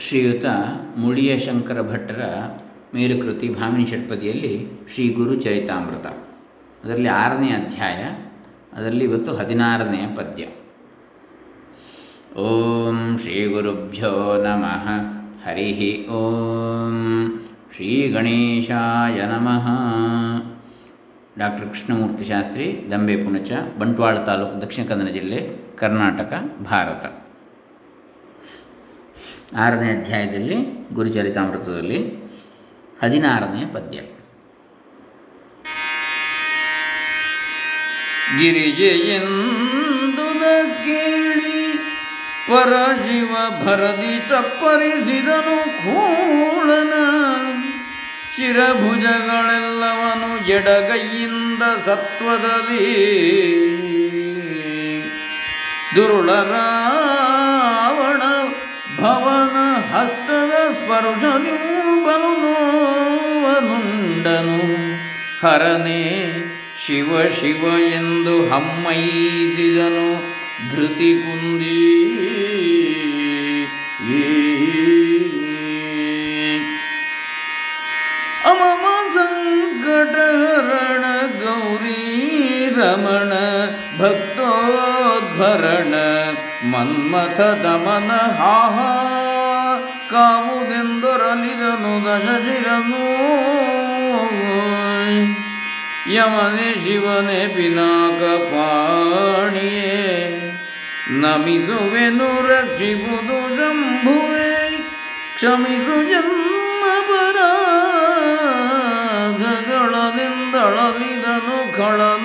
ಶ್ರೀಯುತ ಮುಳಿಯ ಶಂಕರ ಭಟ್ಟರ ಮೇರುಕೃತಿ ಭಾಮಿನಿ ಷಟ್ಪದಿಯಲ್ಲಿ ಶ್ರೀ ಗುರು ಚರಿತಾಮೃತ. ಅದರಲ್ಲಿ ಆರನೇ ಅಧ್ಯಾಯ, ಅದರಲ್ಲಿ ಇವತ್ತು ಹದಿನಾರನೆಯ ಪದ್ಯ. ಓಂ ಶ್ರೀ ಗುರುಭ್ಯೋ ನಮಃ. ಹರಿ ಓಂ ಶ್ರೀ ಗಣೇಶಾಯ ನಮಃ. ಡಾಕ್ಟರ್ ಕೃಷ್ಣಮೂರ್ತಿ ಶಾಸ್ತ್ರಿ, ದಂಬೆ ಪುಣಚ, ಬಂಟ್ವಾಳ ತಾಲೂಕು ದಕ್ಷಿಣ ಕನ್ನಡ ಜಿಲ್ಲೆ ಕರ್ನಾಟಕ, ಭಾರತ. ಆರನೇ ಅಧ್ಯಾಯದಲ್ಲಿ ಗುರುಚರಿತಾಮೃತದಲ್ಲಿ ಹದಿನಾರನೇ ಪದ್ಯ. ಗಿರಿಜೆಯೆಂದು ಕೇಳಿ ಪರಶಿವ ಭರದಿ ಚಪ್ಪರಿಸಿದನು ಕೂಳನ. ಶಿರಭುಜಗಳೆಲ್ಲವನು ಎಡಗೈಯಿಂದ ಸತ್ವದಲ್ಲಿ ಭವನ ಹಸ್ತದ ಸ್ಪರ್ಶನಿಯೂ ಬಲು ನೋವನುಂಡನು. ಹರನೇ ಶಿವ ಶಿವ ಎಂದು ಹಮ್ಮೈಸಿದನು ಧೃತಿ ಕುಂದಿ. ಅಮಮ ಸಂಕಟಹರಣ ಗೌರಿ ರಮಣ ಭಕ್ತೋದ್ಭರಣ ಮನ್ಮಥ ದಮನ ಹಾಹ. ಕಾವುದೆಂದೊರಲಿದನು ದಶಶಿರನು. ಯಮನೆ ಶಿವನೆ ಪಿನಾಕ ಪಾಣಿಯೇ. ನಮಿಸುವೆನು ರಕ್ಷಿಬುದು ಶಂಭುವೆ. ಕ್ಷಮಿಸು ಜನ್ಮಪರಾಧಗಳನೆಂದಳಲಿದನು ಖಳನು ಓ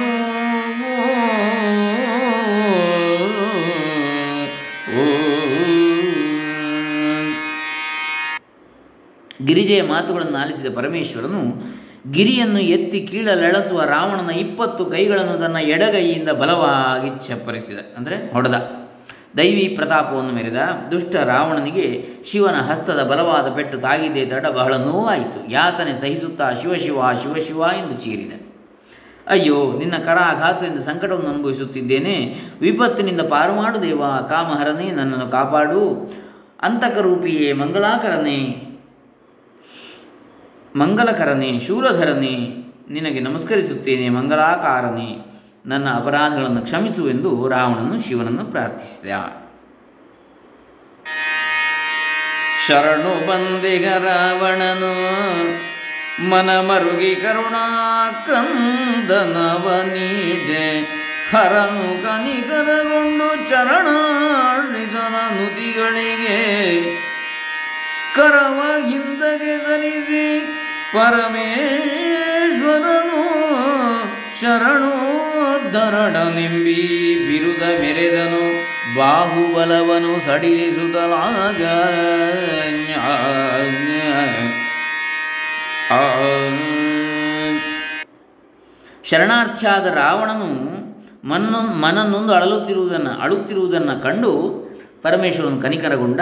ಗಿರಿಜೆಯ ಮಾತುಗಳನ್ನು ಆಲಿಸಿದ ಪರಮೇಶ್ವರನು, ಗಿರಿಯನ್ನು ಎತ್ತಿ ಕೀಳಲೆಳಸುವ ರಾವಣನ ಇಪ್ಪತ್ತು ಕೈಗಳನ್ನು ತನ್ನ ಎಡಗೈಯಿಂದ ಬಲವಾಗಿ ಚಪ್ಪರಿಸಿದ, ಅಂದರೆ ಹೊಡೆದ. ದೈವಿ ಪ್ರತಾಪವನ್ನು ಮೆರೆದ. ದುಷ್ಟ ರಾವಣನಿಗೆ ಶಿವನ ಹಸ್ತದ ಬಲವಾದ ಪೆಟ್ಟು ತಾಗಿದ್ದೇ ತಡ ಬಹಳ ನೋವಾಯಿತು. ಯಾತನೆ ಸಹಿಸುತ್ತಾ ಶಿವಶಿವ ಶಿವಶಿವ ಎಂದು ಚೀರಿದ. ಅಯ್ಯೋ, ನಿನ್ನ ಕರಾಘಾತದಿಂದ ಸಂಕಟವನ್ನು ಅನುಭವಿಸುತ್ತಿದ್ದೇನೆ. ವಿಪತ್ತಿನಿಂದ ಪಾರು ಮಾಡು ದೇವ. ಕಾಮಹರನೇ ನನ್ನನ್ನು ಕಾಪಾಡು. ಅಂತಕರೂಪಿಯೇ ಮಂಗಳಾಕರನೇ. ಮಂಗಲಕರನೇ ಶೂಲಧರನೇ ನಿನಗೆ ನಮಸ್ಕರಿಸುತ್ತೇನೆ ಮಂಗಲಾಕಾರನೇ ನನ್ನ ಅಪರಾಧಗಳನ್ನು ಕ್ಷಮಿಸು ಎಂದು ರಾವಣನು ಶಿವನನ್ನು ಪ್ರಾರ್ಥಿಸಿದ. ಶರಣು ಬಂದಿಗ ರಾವಣನು ಮನ ಮರುಗಿ ಕರುಣಾಕಂದನವ ನೀಡೆ ಹರನು ಕನಿಕರಗೊಂಡು ಚರಣಾಶ್ರಿತನ ನುತಿಗಳಿಗೆ ಕರವ ಹಿಂದಗೆ ಸರಿಸಿ ಪರಮೇಶ್ವರನು ಶರಣೋದ್ಧರಣನೆಂಬಿ ಬಿರುದ ಮೆರೆದನು ಬಾಹುಬಲವನು ಸಡಿಲಿಸುತ್ತಲಾಗ ಶರಣಾರ್ಥಿಯಾದ ರಾವಣನು ಮನ್ನೊಂದು ಮನನ್ನೊಂದು ಅಳಲುತ್ತಿರುವುದನ್ನು, ಅಳುತ್ತಿರುವುದನ್ನು ಕಂಡು ಪರಮೇಶ್ವರನು ಕನಿಕರಗೊಂಡ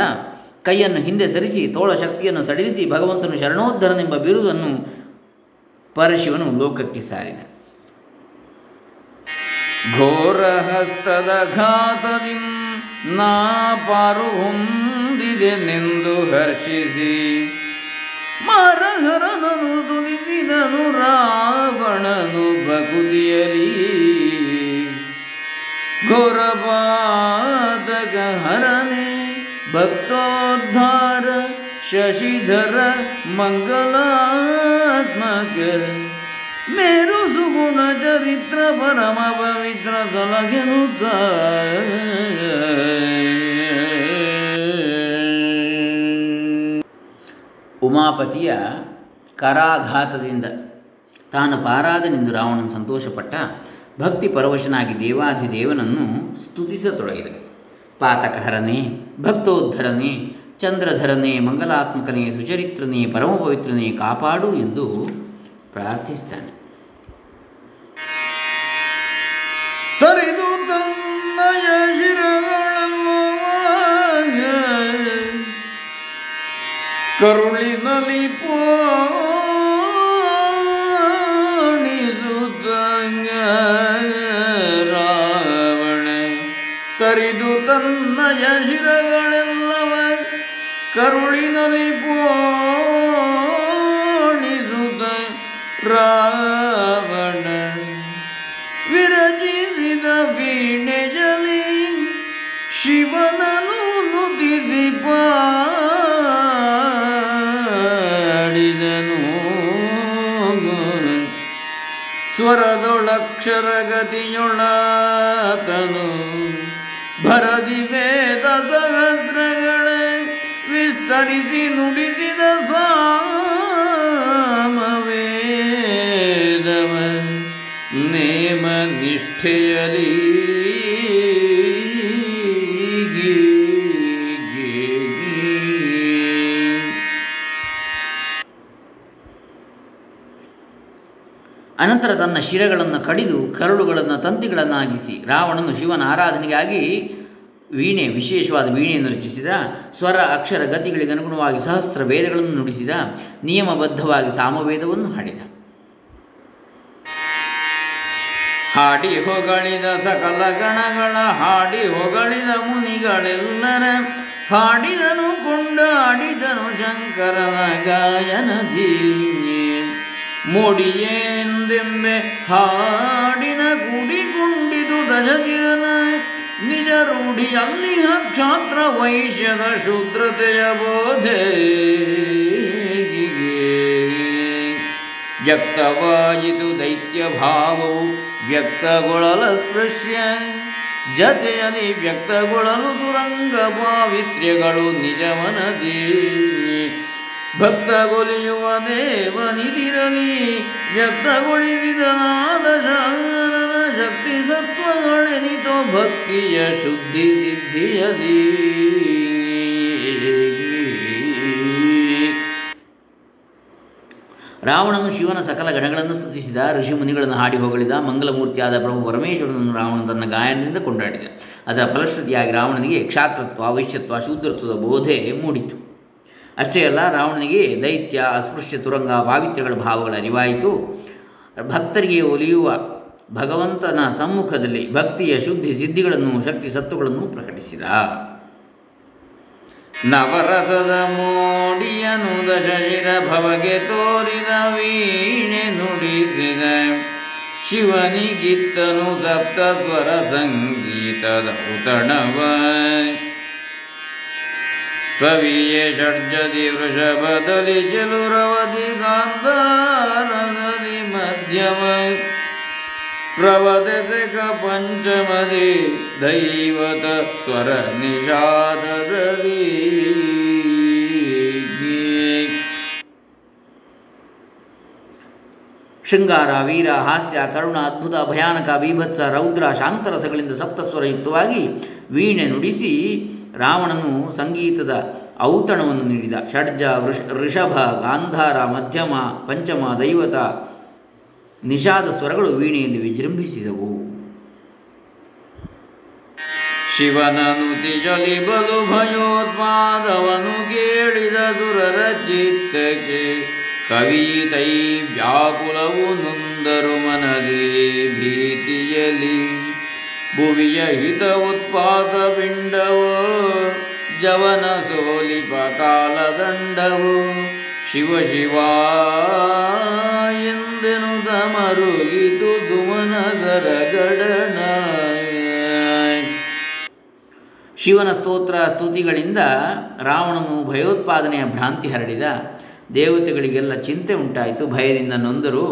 ಕೈಯನ್ನು ಹಿಂದೆ ಸರಿಸಿ, ತೋಳ ಶಕ್ತಿಯನ್ನು ಸಡಿಲಿಸಿ, ಭಗವಂತನು ಶರಣೋದ್ಧರನೆಂಬ ಬಿರುದನ್ನು ಪರಶಿವನು ಲೋಕಕ್ಕೆ ಸಾರಿದ. ಘೋರ ಹಸ್ತದ ಘಾತದಿ ನಾ ಪಾರು ಹೊಂದಿದೆನೆಂದು ಹರ್ಷಿಸಿ. ಮರಹರನನು ಸ್ತುತಿಸಿದನು ರಾವಣನು ಬಗುದಿಯಲಿ ಘೋರಪಾದಕ ಹರನೆ ಭಕ್ತೋದ್ಧಾರ ಶಶಿಧರ ಮಂಗಲಾತ್ಮಕ ಮೇರು ಸುಗುಣ ಚರಿತ್ರ ಪರಮ ಪವಿತ್ರ ಸಲಗೆನುತ್ತ. ಉಮಾಪತಿಯ ಕರಾಘಾತದಿಂದ ತಾನು ಪಾರಾದನೆಂದು ರಾವಣನು ಸಂತೋಷಪಟ್ಟ ಭಕ್ತಿ ಪರವಶನಾಗಿ ದೇವಾಧಿದೇವನನ್ನು ಸ್ತುತಿಸತೊಡಗಿದ ಪಾತಕಹರನೇ ಭಕ್ತೋದ್ಧರನೇ ಚಂದ್ರಧರನೇ ಮಂಗಲಾತ್ಮಕನೇ ಸುಚರಿತ್ರನೇ ಪರಮಪವಿತ್ರನೇ ಕಾಪಾಡು ಎಂದು ಪ್ರಾರ್ಥಿಸ್ತಾನೆ. ತರಿದು ತನ್ನಯ ಶಿರಗಳನ್ನು ಕರುಳಿನಲ್ಲಿ ಪೋಣಿಸುತ್ತಂಗ ತನ್ನಯ ಶಿರಗಳೆಲ್ಲವ ಕರುಳಿನಲ್ಲಿ ಪೋಣಿಸುತ್ತ ರಾವಣ. ವಿರಚಿಸಿದ ವೀಣೆಯಲ್ಲಿ ಶಿವನನು ನುತಿಸಿ ಪಾಡಿದನು. ಸ್ವರದೊಳಕ್ಷರಗತಿಯೊಳತನು. ಭರದಿ ವೇದ ಸಹಸ್ರಗಳೇ, ವಿಸ್ತರಿಸಿ ನುಡಿಸಿದ ಸಾಮವೇದವ ನೇಮ ನಿಷ್ಠೆಯಲಿ. ಅನಂತರ ತನ್ನ ಶಿರಗಳನ್ನು ಕಡಿದು ಕರಳುಗಳನ್ನು ತಂತಿಗಳನ್ನಾಗಿಸಿ ರಾವಣನು ಶಿವನ ಆರಾಧನೆಗಾಗಿ ವೀಣೆ, ವಿಶೇಷವಾದ ವೀಣೆಯನ್ನು ರಚಿಸಿದ ಸ್ವರ, ಅಕ್ಷರ ಗತಿಗಳಿಗೆ ಅನುಗುಣವಾಗಿ ಸಹಸ್ರ ವೇದಗಳನ್ನು ನುಡಿಸಿದ ನಿಯಮಬದ್ಧವಾಗಿ ಸಾಮವೇದವನ್ನು ಹಾಡಿದ. ಹಾಡಿ ಹೊಗಳಿದ ಸಕಲ ಗಣಗಳ, ಹಾಡಿ ಹೊಗಳಿದ ಮುನಿಗಳೆಲ್ಲರ, ಹಾಡಿದನು ಕೊಂಡಾಡಿದನು ಶಂಕರನ ಗಾಯನದಿ ಮೂಡಿಯೇನೆಂದೆಂಬೆ ಹಾಡಿನ ಕೂಡಿಕೊಂಡಿದು ದಶಗಿರನ ನಿಜ ರೂಢಿಯಲ್ಲಿ ಕ್ಷಾತ್ರ ವೈಶ್ಯದ ಶೂದ್ರತೆಯ ಬೋಧೆ ವ್ಯಕ್ತವಾಯಿತು ದೈತ್ಯ ಭಾವವು ವ್ಯಕ್ತಗೊಳ್ಳಲ ಸ್ಪೃಶ್ಯ. ಜತೆಯಲ್ಲಿ ವ್ಯಕ್ತಗೊಳ್ಳಲು ದುರಂಗ ಪಾವಿತ್ರ್ಯಗಳು ನಿಜವನದಿ. ಭಕ್ತಗೊಲಿಯುವ ದೇವನಿದಿರಲಿ, ವ್ಯಕ್ತಗೊಳಿಸಿದನಾದ ನಾದಶಾನನ ಶಕ್ತಿ ಸತ್ವಗಳೆನಿತೋ ಭಕ್ತಿಯ ಶುದ್ಧಿ ಸಿದ್ಧಿಯಲಿ. ರಾವಣನು ಶಿವನ ಸಕಲ ಗಣಗಳನ್ನು ಸ್ತುತಿಸಿದ, ಋಷಿ ಮುನಿಗಳನ್ನು ಹಾಡಿ ಹೊಗಳಿದ, ಮಂಗಲಮೂರ್ತಿಯಾದ ಪ್ರಭು ಪರಮೇಶ್ವರನನ್ನು ರಾವಣ ತನ್ನ ಗಾಯನದಿಂದ ಕೊಂಡಾಡಿದ. ಅದರ ಫಲಶ್ರುತಿಯಾಗಿ ರಾವಣನಿಗೆ ಕ್ಷಾತ್ರತ್ವ ವೈಶ್ಯತ್ವ, ಶೂದ್ರತ್ವದ ಬೋಧೆ ಮೂಡಿತು. ಅಷ್ಟೇ ಅಲ್ಲ, ರಾವಣನಿಗೆ ದೈತ್ಯ, ಅಸ್ಪೃಶ್ಯ, ತುರಂಗ ಪಾವಿತ್ರ್ಯಗಳ ಭಾವಗಳ ಅರಿವಾಯಿತು. ಭಕ್ತರಿಗೆ ಒಲಿಯುವ ಭಗವಂತನ ಸಮ್ಮುಖದಲ್ಲಿ ಭಕ್ತಿಯ ಶುದ್ಧಿ ಸಿದ್ಧಿಗಳನ್ನು, ಶಕ್ತಿ ಸತ್ತುಗಳನ್ನು ಪ್ರಕಟಿಸಿದ. ನವರಸದ ಮೋಡಿಯನು ದಶಶಿರ ಭವಗೆ ತೋರಿದ ವೀಣೆ ನುಡಿಸಿದ. ಶಿವನಿಗಿತ್ತನು ಸಪ್ತ ಸ್ವರ ಸಂಗೀತದ ಉತಣವ. ಸವಿಯೇ ಷಡ್ಜದಿ ವೃಷಭದಲ್ಲಿ ಚಲುರವದಿ ಗಾಂಧಾರದಲ್ಲಿ ಮಧ್ಯಮ. ಪ್ರವದಕ ಪಂಚಮದಿ ದೈವತ ಸ್ವರ ನಿಷಾದದಲ್ಲಿ ಶೃಂಗಾರ, ವೀರ, ಹಾಸ್ಯ, ಕರುಣ, ಅದ್ಭುತ, ಭಯಾನಕ, ಬೀಭತ್ಸ, ರೌದ್ರ, ಶಾಂತರಸಗಳಿಂದ ಸಪ್ತಸ್ವರಯುಕ್ತವಾಗಿ ವೀಣೆ ನುಡಿಸಿ ರಾವಣನು ಸಂಗೀತದ ಔತಣವನ್ನು ನೀಡಿದ. ಷಡ್ಜ, ವೃಷ, ಋಷಭ, ಗಾಂಧಾರ, ಮಧ್ಯಮ, ಪಂಚಮ, ದೈವತ ನಿಷಾದ ಸ್ವರಗಳು ವೀಣೆಯಲ್ಲಿ ವಿಜೃಂಭಿಸಿದವು. ಶಿವನನು ತಿಜಲಿ ಬಲು ಭಯೋತ್ಪಾದವನು ಕೇಳಿದ ಸುರರ ಚಿತ್ತಕ್ಕೆ ಕವಿತೈ ವ್ಯಾಕುಲವು ನೊಂದರು ಮನದಿ ಭೀತಿಯಲಿ ಭುವಿಯ ಹಿತ ಉತ್ಪಾದ ಪಿಂಡವೋ, ಜವನ ಸೋಲಿಪ ಕಾಲದಂಡವು. ಶಿವ ಶಿವ ಎಂದೆನು ಮರುಗಿತು ಸುಮನ ಸರಗಡಣ ಶಿವನ ಸ್ತೋತ್ರ ಸ್ತುತಿಗಳಿಂದ ರಾವಣನು ಭಯೋತ್ಪಾದನೆಯ ಭ್ರಾಂತಿ ಹರಡಿದ. ದೇವತೆಗಳಿಗೆಲ್ಲ ಚಿಂತೆ ಉಂಟಾಯಿತು. ಭಯದಿಂದ ನೊಂದರು.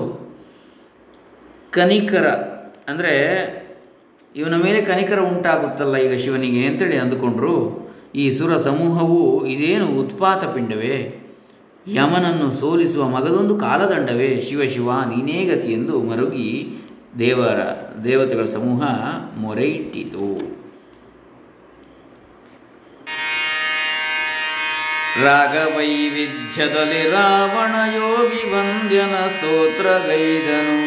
ಕನಿಕರ ಅಂದರೆ ಇವನ ಮೇಲೆ ಕನಿಕರ ಉಂಟಾಗುತ್ತಲ್ಲ ಈಗ ಶಿವನಿಗೆ ಅಂತೇಳಿ ಅಂದುಕೊಂಡ್ರು. ಈ ಸುರ ಸಮೂಹವು ಇದೇನು ಉತ್ಪಾತ ಪಿಂಡವೇ? ಯಮನನ್ನು ಸೋಲಿಸುವ ಮಗದೊಂದು ಕಾಲದಂಡವೇ ಶಿವ ಶಿವ ನೀನೇ ಗತಿ ಎಂದು ಮರುಗಿ ದೇವರ ದೇವತೆಗಳ ಸಮೂಹ ಮೊರೆ ಇಟ್ಟಿತು ರಾಗವೈವಿಧ್ಯದಲ್ಲಿ ರಾವಣ ಯೋಗಿ ವಂದ್ಯನ ಸ್ತೋತ್ರಗೈದನು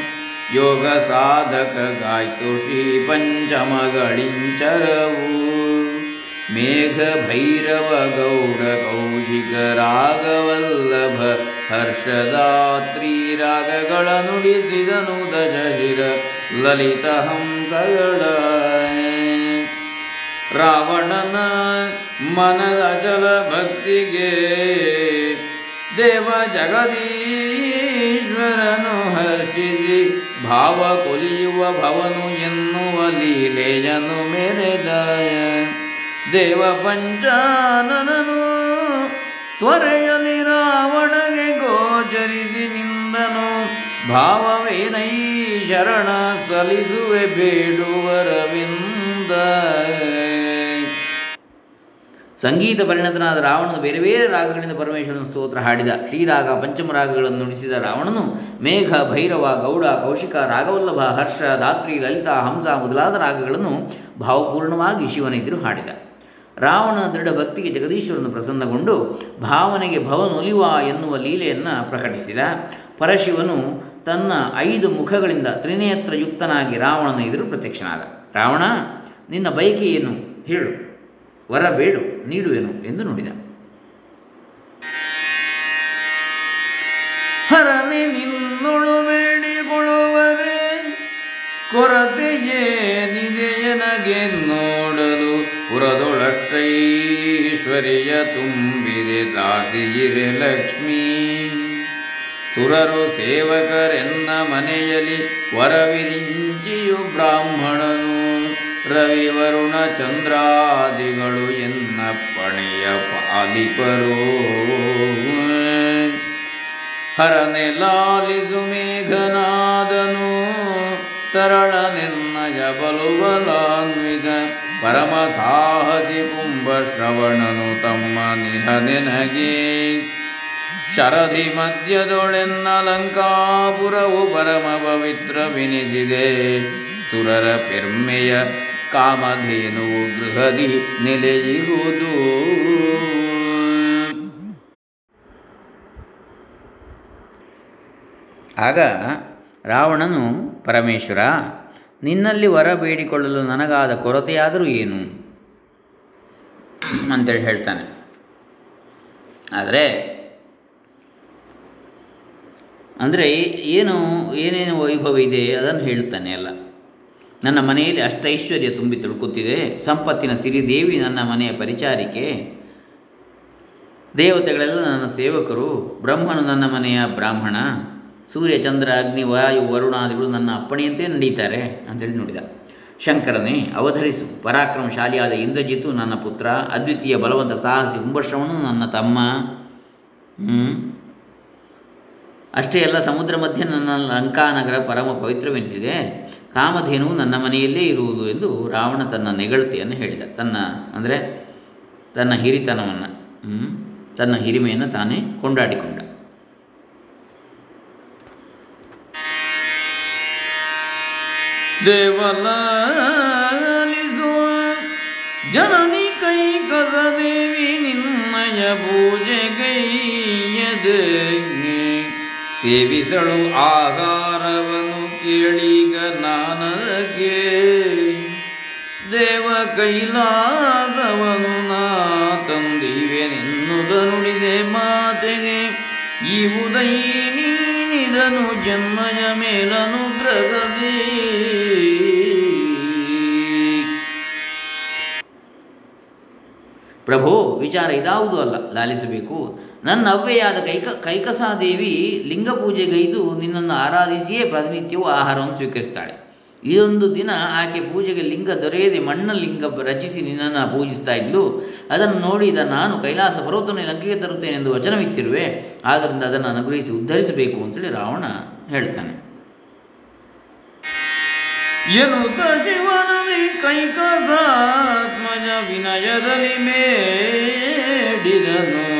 ಯೋಗ ಸಾಧಕ ಗಾಯ್ತು ಶ್ರೀ ಪಂಚಮಗಳಿಂಚರವು. ಮೇಘ ಭೈರವ ಗೌಡ ಕೌಶಿಕ ರಾಗವಲ್ಲಭ ಹರ್ಷದಾತ್ರಿ ರಾಗಗಳ ನುಡಿಸಿದನು ದಶಶಿರ ಲಲಿತ ಹಂಸಗಳ ರಾವಣನ ಮನದ ಚಲ ಭಕ್ತಿಗೆ ದೇವ ಜಗದೀಶ್ವರನು ಹರ್ಷಿಸಿ ಭಾವ ಕೊಲಿಯುವ ಭವನು ಎನ್ನುವ ಲೀಲೆಯನು ಮೆರೆದ. ದೇವ ಪಂಚಾನನನು ತ್ವರೆಯಲಿ ರಾವಣಗೆ ಗೋಚರಿಸಿ ನಿಂದನು. ಭಾವವೇನೈ ಶರಣ ಸಲಿಸುವೆ ಬೇಡುವರವಿಂದ ಸಂಗೀತ ಪರಿಣತನಾದ ರಾವಣನು ಬೇರೆ ಬೇರೆ ರಾಗಗಳಿಂದ ಪರಮೇಶ್ವರನ ಸ್ತೋತ್ರ ಹಾಡಿದ. ಶ್ರೀರಾಗ ಪಂಚಮ ರಾಗಗಳನ್ನು ನುಡಿಸಿದ ರಾವಣನು ಮೇಘ, ಭೈರವ, ಗೌಡ, ಕೌಶಿಕ ರಾಗವಲ್ಲಭ ಹರ್ಷ, ಧಾತ್ರಿ, ಲಲಿತಾ, ಹಂಸ ಮೊದಲಾದ ರಾಗಗಳನ್ನು ಭಾವಪೂರ್ಣವಾಗಿ ಶಿವನೆದುರು ಹಾಡಿದ. ರಾವಣನ ದೃಢ ಭಕ್ತಿಗೆ ಜಗದೀಶ್ವರನು ಪ್ರಸನ್ನಗೊಂಡು ಭಾವನೆಗೆ ಭವನೊಲಿವ ಎನ್ನುವ ಲೀಲೆಯನ್ನು ಪ್ರಕಟಿಸಿದ. ಪರಶಿವನು ತನ್ನ ಐದು ಮುಖಗಳಿಂದ ತ್ರಿನೇತ್ರಯುಕ್ತನಾಗಿ ರಾವಣನ ಎದುರು ಪ್ರತ್ಯಕ್ಷನಾದ. ರಾವಣ, ನಿನ್ನ ಬಯಕೆ ಏನು? ಹೇಳು. ವರ ಬೇಡು ನೀಡುವೆನು ಎಂದು ನುಡಿದ. ಹರನೆ ನಿನ್ನೊಳು ಬೇಡಿಕೊಳ್ಳುವರೆ ಕೊರತೆಯೇ ನೋಡಲು ಪುರದೊಳಷ್ಟೈಶ್ವರ್ಯ ತುಂಬಿದೆ ದಾಸಿಯಿರೆ ಲಕ್ಷ್ಮೀ. ಸುರರು ಸೇವಕರೆನ್ನ ಮನೆಯಲ್ಲಿ ವರವಿರಿಂಚಿಯು ಬ್ರಾಹ್ಮಣನು. ರವಿ ವರುಣ ಚಂದ್ರಾದಿಗಳು ಎನ್ನ ಪಣೆಯ ಪಾಲಿಪರೋ ಹರನೆ ಲಾಲಿಸು ಮೇಘನಾದನು. ತರಳನೆನ್ನಯ ಬಲುಬಲಾನ್ವಿತ. ಪರಮ ಸಾಹಸಿ ಕುಂಭ ಶ್ರವಣನು ತಮ್ಮ ನಿಹ ನೆನಗೆ ಶರಧಿ ಮಧ್ಯದೊಳೆನ್ನಲಂಕಾಪುರವು ಪರಮ ಪರಮ ಪವಿತ್ರವೆನಿಸಿದೆ ಸುರರ ಪೆರ್ಮೆಯ ಕಾಮಧೇನು ಗೃಹದಿ ನೆಲೆಯುವುದು ಆಗ ರಾವಣನು ಪರಮೇಶ್ವರ ನಿನ್ನಲ್ಲಿ ವರ ಬೇಡಿಕೊಳ್ಳಲು ನನಗಾದ ಕೊರತೆಯಾದರೂ ಏನು? ಅಂತೇಳಿ ಹೇಳ್ತಾನೆ. ಆದರೆ, ಅಂದರೆ ಏನು, ಏನೇನು ವೈಭವ ಇದೆ ಅದನ್ನು ಹೇಳ್ತಾನೆ ಅಲ್ಲ. ನನ್ನ ಮನೆಯಲ್ಲಿ ಅಷ್ಟೈಶ್ವರ್ಯ ತುಂಬಿ ತುಳುಕುತ್ತಿದೆ. ಸಂಪತ್ತಿನ ಸಿರಿದೇವಿ ನನ್ನ ಮನೆಯ ಪರಿಚಾರಿಕೆ. ದೇವತೆಗಳೆಲ್ಲ ನನ್ನ ಸೇವಕರು. ಬ್ರಹ್ಮನು ನನ್ನ ಮನೆಯ ಬ್ರಾಹ್ಮಣ. ಸೂರ್ಯ, ಚಂದ್ರ, ಅಗ್ನಿ, ವಾಯು ವರುಣಾದಿಗಳು ನನ್ನ ಅಪ್ಪಣೆಯಂತೆ ನಡೀತಾರೆ ಅಂತೇಳಿ ನೋಡಿದ. ಶಂಕರನೇ, ಅವಧರಿಸು. ಪರಾಕ್ರಮಶಾಲಿಯಾದ ಇಂದ್ರಜಿತು ನನ್ನ ಪುತ್ರ, ಅದ್ವಿತೀಯ ಬಲವಂತ ಸಾಹಸಿ ಕುಂಭಶ್ರವನು ನನ್ನ ತಮ್ಮ? ಅಷ್ಟೇ ಅಲ್ಲ ಸಮುದ್ರ ಮಧ್ಯೆ ನನ್ನ ಲಂಕಾನಗರ ಪರಮ ಪವಿತ್ರವೆನಿಸಿದೆ. ಕಾಮಧೇನು ನನ್ನ ಮನೆಯಲ್ಲೇ ಇರುವುದು ಎಂದು ರಾವಣ ತನ್ನ ನೆಗಳತೆಯನ್ನು ಹೇಳಿದ. ತನ್ನ, ಅಂದರೆ ತನ್ನ ಹಿರಿತನವನ್ನು ತನ್ನ ಹಿರಿಮೆಯನ್ನು ತಾನೇ ಕೊಂಡಾಡಿಕೊಂಡ. ದೇವಲಾಲಿಸೋ ಜನನಿ ಕೈ ಕಸದೇವಿ ನಿನ್ನಯ ಪೂಜೆಗೈಯದೆ ಸೇವಿಸಳು ಆಹಾರವನ್ನು ಕೇಳಿಗ ನಾನಗೆ. ದೇವ ಕೈಲಾಸವನು ನಾ ತಂದಿವೆ ನಿನ್ನುದ ನುಡಿದೆ ಮಾತೆಗೆ. ಈ ಉದಯ ನೀನಿದನು, ಜನ್ಮಯ ಮೇಲನು ಪ್ರಭೋ, ವಿಚಾರ ಇದಾವುದು ಅಲ್ಲ, ಲಾಲಿಸಬೇಕು. ನನ್ನ ಅವ್ವೆಯಾದ ಕೈಕ, ಕೈಕಸಾದೇವಿ ಲಿಂಗ ಪೂಜೆಗೈದು ನಿನ್ನನ್ನು ಆರಾಧಿಸಿಯೇ ಪ್ರತಿನಿತ್ಯವೂ ಆಹಾರವನ್ನು ಸ್ವೀಕರಿಸ್ತಾಳೆ. ಇದೊಂದು ದಿನ ಆಕೆ ಪೂಜೆಗೆ ಲಿಂಗ ದೊರೆಯದೆ ಮಣ್ಣ ಲಿಂಗ ರಚಿಸಿ ನಿನ್ನನ್ನು ಪೂಜಿಸ್ತಾ ಇದ್ಲು. ಅದನ್ನು ನೋಡಿದ ನಾನು ಕೈಲಾಸ ಪರ್ವತವನ್ನು ಲಂಕೆಗೆ ತರುತ್ತೇನೆ ಎಂದು ವಚನವಿತ್ತಿರುವೆ. ಆದ್ದರಿಂದ ಅದನ್ನು ಅನುಗ್ರಹಿಸಿ ಉದ್ಧರಿಸಬೇಕು ಅಂತೇಳಿ ರಾವಣ ಹೇಳ್ತಾನೆ. ಎನ್ನುತ್ತ ಶಿವನಲ್ಲಿ ಕೈಕಸಾತ್ಮಜ ವಿನಯದಲ್ಲಿ ಮೇಡಿದನು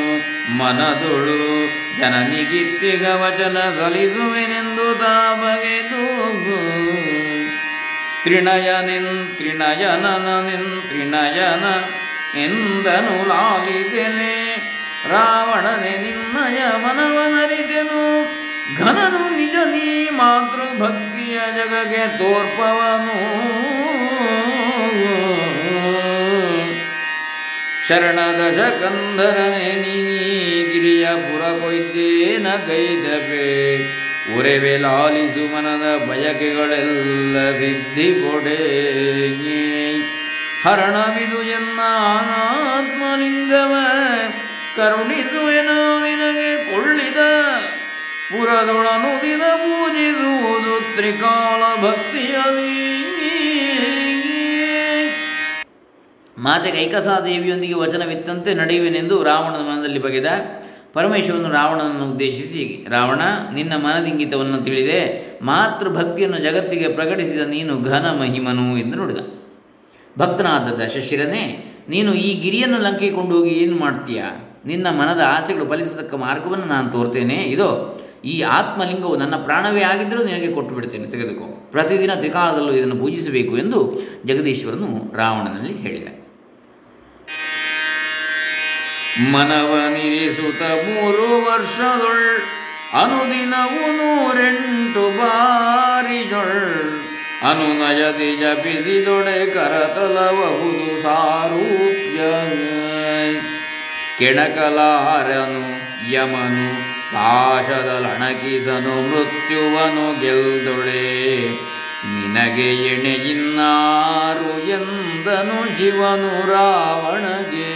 ಮನದೊಳು. ಜನನಿಗಿತ್ತಿಗ ವಚನ ಸಲ್ಲಿಸುವೆನೆಂದು ತಾ ಬಗೆದು ತ್ರಿಣಯನೆನ್ ತ್ರಿಣಯನನೆನ್ ತ್ರಿಣಯನ ಎಂದನು ಲಾಲಿಸೆನೆ. ರಾವಣನೆ ನಿನ್ನಯ ಮನವನರಿತೆನು. ಘನನು ನಿಜ ನೀ ಮಾತೃಭಕ್ತಿಯ ಜಗಗೆ ತೋರ್ಪವನು. ಶರಣದಶ ಕಂದರನೆ ನೀ ಗಿರಿಯ ಪುರ ಕೊಯ್ದೇನ ಕೈದಪೆ. ಉರೆವೆ ಲಾಲಿಸು ಮನದ ಬಯಕೆಗಳೆಲ್ಲ ಸಿದ್ಧಿ ಕೊಡೆ ಹರಣವಿದು ಎನ್ನ ಆತ್ಮಲಿಂಗವ. ಕರುಣಿಸುವೆನೋ ನಿನಗೆ ಕೊಳ್ಳಿದ ಪುರದೊಳನು ದಿನ ಪೂಜಿಸುವುದು ತ್ರಿಕಾಲ ಭಕ್ತಿಯಲಿ ಮಾತೆ ಕೈಕಸಾದೇವಿಯೊಂದಿಗೆ ವಚನವಿತ್ತಂತೆ ನಡೆಯುವೆನೆಂದು ರಾವಣನ ಮನದಲ್ಲಿ ಬಗೆದ ಪರಮೇಶ್ವರನು ರಾವಣನನ್ನು ಉದ್ದೇಶಿಸಿ ರಾವಣ, ನಿನ್ನ ಮನದಿಂಗಿತವನ್ನು ತಿಳಿದೆ. ಮಾತೃಭಕ್ತಿಯನ್ನು ಜಗತ್ತಿಗೆ ಪ್ರಕಟಿಸಿದ ನೀನು ಘನ ಮಹಿಮನು ಎಂದು ನುಡಿದ. ಭಕ್ತನಾದ ದಶಶಿರನೇ, ನೀನು ಈ ಗಿರಿಯನ್ನು ಲಂಕೆಗೆ ಕೊಂಡೋಗಿ ಏನು ಮಾಡ್ತೀಯ? ನಿನ್ನ ಮನದ ಆಸೆಗಳು ಫಲಿಸತಕ್ಕ ಮಾರ್ಗವನ್ನು ನಾನು ತೋರ್ತೇನೆ. ಇದೋ ಈ ಆತ್ಮಲಿಂಗವು ನನ್ನ ಪ್ರಾಣವೇ ಆಗಿದ್ದರೂ ನಿನಗೆ ಕೊಟ್ಟು ಬಿಡ್ತೇನೆ ತೆಗೆದುಕೋ. ಪ್ರತಿದಿನ ತ್ರಿಕಾಲದಲ್ಲೂ ಇದನ್ನು ಪೂಜಿಸಬೇಕು ಎಂದು ಜಗದೀಶ್ವರನು ರಾವಣನಲ್ಲಿ ಹೇಳಿದ. ಮನವನಿರಿಸುತ್ತ ಮೂರು ವರ್ಷದೊಳ್, ಅನುದಿನವು ನೂರೆಂಟು ಬಾರಿ ಜೊಳ್ ಅನುನಯದಿ ಜಪಿಸಿದೊಡೆ ಕರತಲಬಹುದು ಸಾರೂಪ್ಯ. ಕೆಣಕಲಾರನು ಯಮನು ಪಾಶದಲಣಕಿಸನು ಮೃತ್ಯುವನು ಗೆಲ್ದೊಳೆ. ನಿನಗೆ ಎಣೆಯಿನ್ನಾರು ಎಂದನು ಶಿವನು ರಾವಣಗೆ.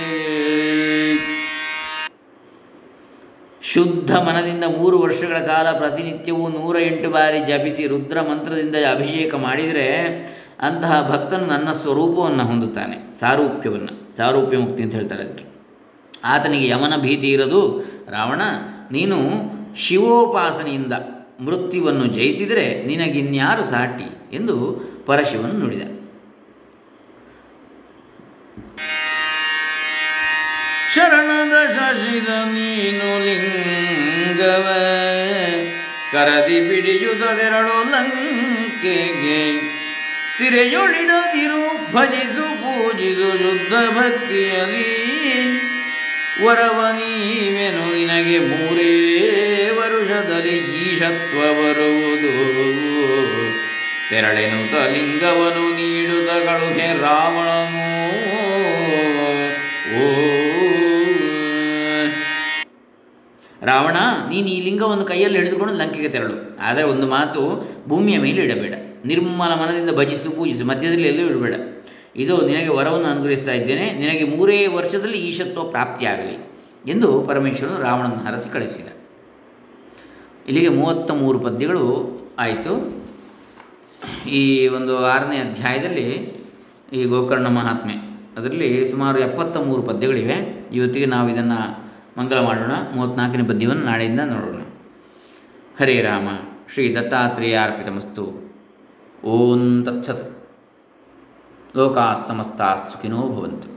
ಶುದ್ಧ ಮನದಿಂದ ಮೂರು ವರ್ಷಗಳ ಕಾಲ ಪ್ರತಿನಿತ್ಯವೂ ನೂರ ಎಂಟು ಬಾರಿ ಜಪಿಸಿ ರುದ್ರ ಮಂತ್ರದಿಂದ ಅಭಿಷೇಕ ಮಾಡಿದರೆ ಅಂತಹ ಭಕ್ತನು ನನ್ನ ಸ್ವರೂಪವನ್ನು ಹೊಂದುತ್ತಾನೆ, ಸಾರೂಪ್ಯವನ್ನು ಸಾರೂಪ್ಯ ಮುಕ್ತಿ ಅಂತ ಹೇಳ್ತಾರೆ ಅದಕ್ಕೆ. ಆತನಿಗೆ ಯಮನ ಭೀತಿ ಇರೋದು ರಾವಣ ನೀನು ಶಿವೋಪಾಸನೆಯಿಂದ ಮೃತ್ಯುವನ್ನು ಜಯಿಸಿದರೆ ನಿನಗಿನ್ಯಾರು ಸಾಟಿ ಎಂದು ಪರಶಿವನು ನುಡಿದ. ಶರಣದ ಶಶಿರ ನೀನು ಲಿಂಗವ, ಕರದಿ ಬಿಡಿಯುವುದೆರಡು ಲಂಕೆಗೆ. ತಿರೆಯೊಳಿಡದಿರು, ಭಜಿಸು, ಪೂಜಿಸು ಶುದ್ಧ ಭಕ್ತಿಯಲಿ ವರವ ನೀವೆನು ನಿನಗೆ ಮೂರೇ ವರುಷದಲ್ಲಿ ಈಶತ್ವ ಬರುವುದು. ತೆರಳೆನುತ ಲಿಂಗವನು ನೀಡುತ್ತ ಕಳುಹೆ ರಾವಣನು. ಓ. ರಾವಣ, ನೀನು ಈ ಲಿಂಗವನ್ನು ಕೈಯಲ್ಲಿ ಹಿಡಿದುಕೊಂಡು ಲಂಕೆಗೆ ತೆರಳು. ಆದರೆ ಒಂದು ಮಾತು ಭೂಮಿಯ ಮೇಲೆ ಇಡಬೇಡ. ನಿರ್ಮಲ ಮನದಿಂದ ಭಜಿಸು ಪೂಜಿಸು ಮಧ್ಯದಲ್ಲಿ ಎಲ್ಲೂ ಇಡಬೇಡ. ಇದು ನಿನಗೆ ವರವನ್ನು ಅನುಗ್ರಹಿಸ್ತಾ ಇದ್ದೇನೆ. ನಿನಗೆ ಮೂರೇ ವರ್ಷದಲ್ಲಿ ಈಶತ್ವ ಪ್ರಾಪ್ತಿಯಾಗಲಿ ಎಂದು ಪರಮೇಶ್ವರನು ರಾವಣನ ಹರಸಿ ಕಳಿಸಿದ. ಇಲ್ಲಿಗೆ ಮೂವತ್ತ ಮೂರು ಪದ್ಯಗಳು ಆಯಿತು. ಈ ಒಂದು ಆರನೇ ಅಧ್ಯಾಯದಲ್ಲಿ ಈ ಗೋಕರ್ಣ ಮಹಾತ್ಮೆ, ಅದರಲ್ಲಿ ಸುಮಾರು ಎಪ್ಪತ್ತ ಮೂರು ಪದ್ಯಗಳಿವೆ. ಇವತ್ತಿಗೆ ನಾವು ಇದನ್ನು ಮಂಗಲ ಮಾಡೋಣ. ಮೂವತ್ತ್ನಾಲ್ಕನೇ ಪದ್ಯವನ್ನು ನಾಳೆಯಿಂದ ನೋಡೋಣ. ಹರೇ ರಾಮ, ಶ್ರೀ ದತ್ತಾತ್ರೇಯ ಅರ್ಪಿತಮಸ್ತು. ಓಂ ತತ್ಸತ್. ಲೋಕಾಃ ಸಮಸ್ತಾಃ ಸುಖಿನೋ ಭವಂತು.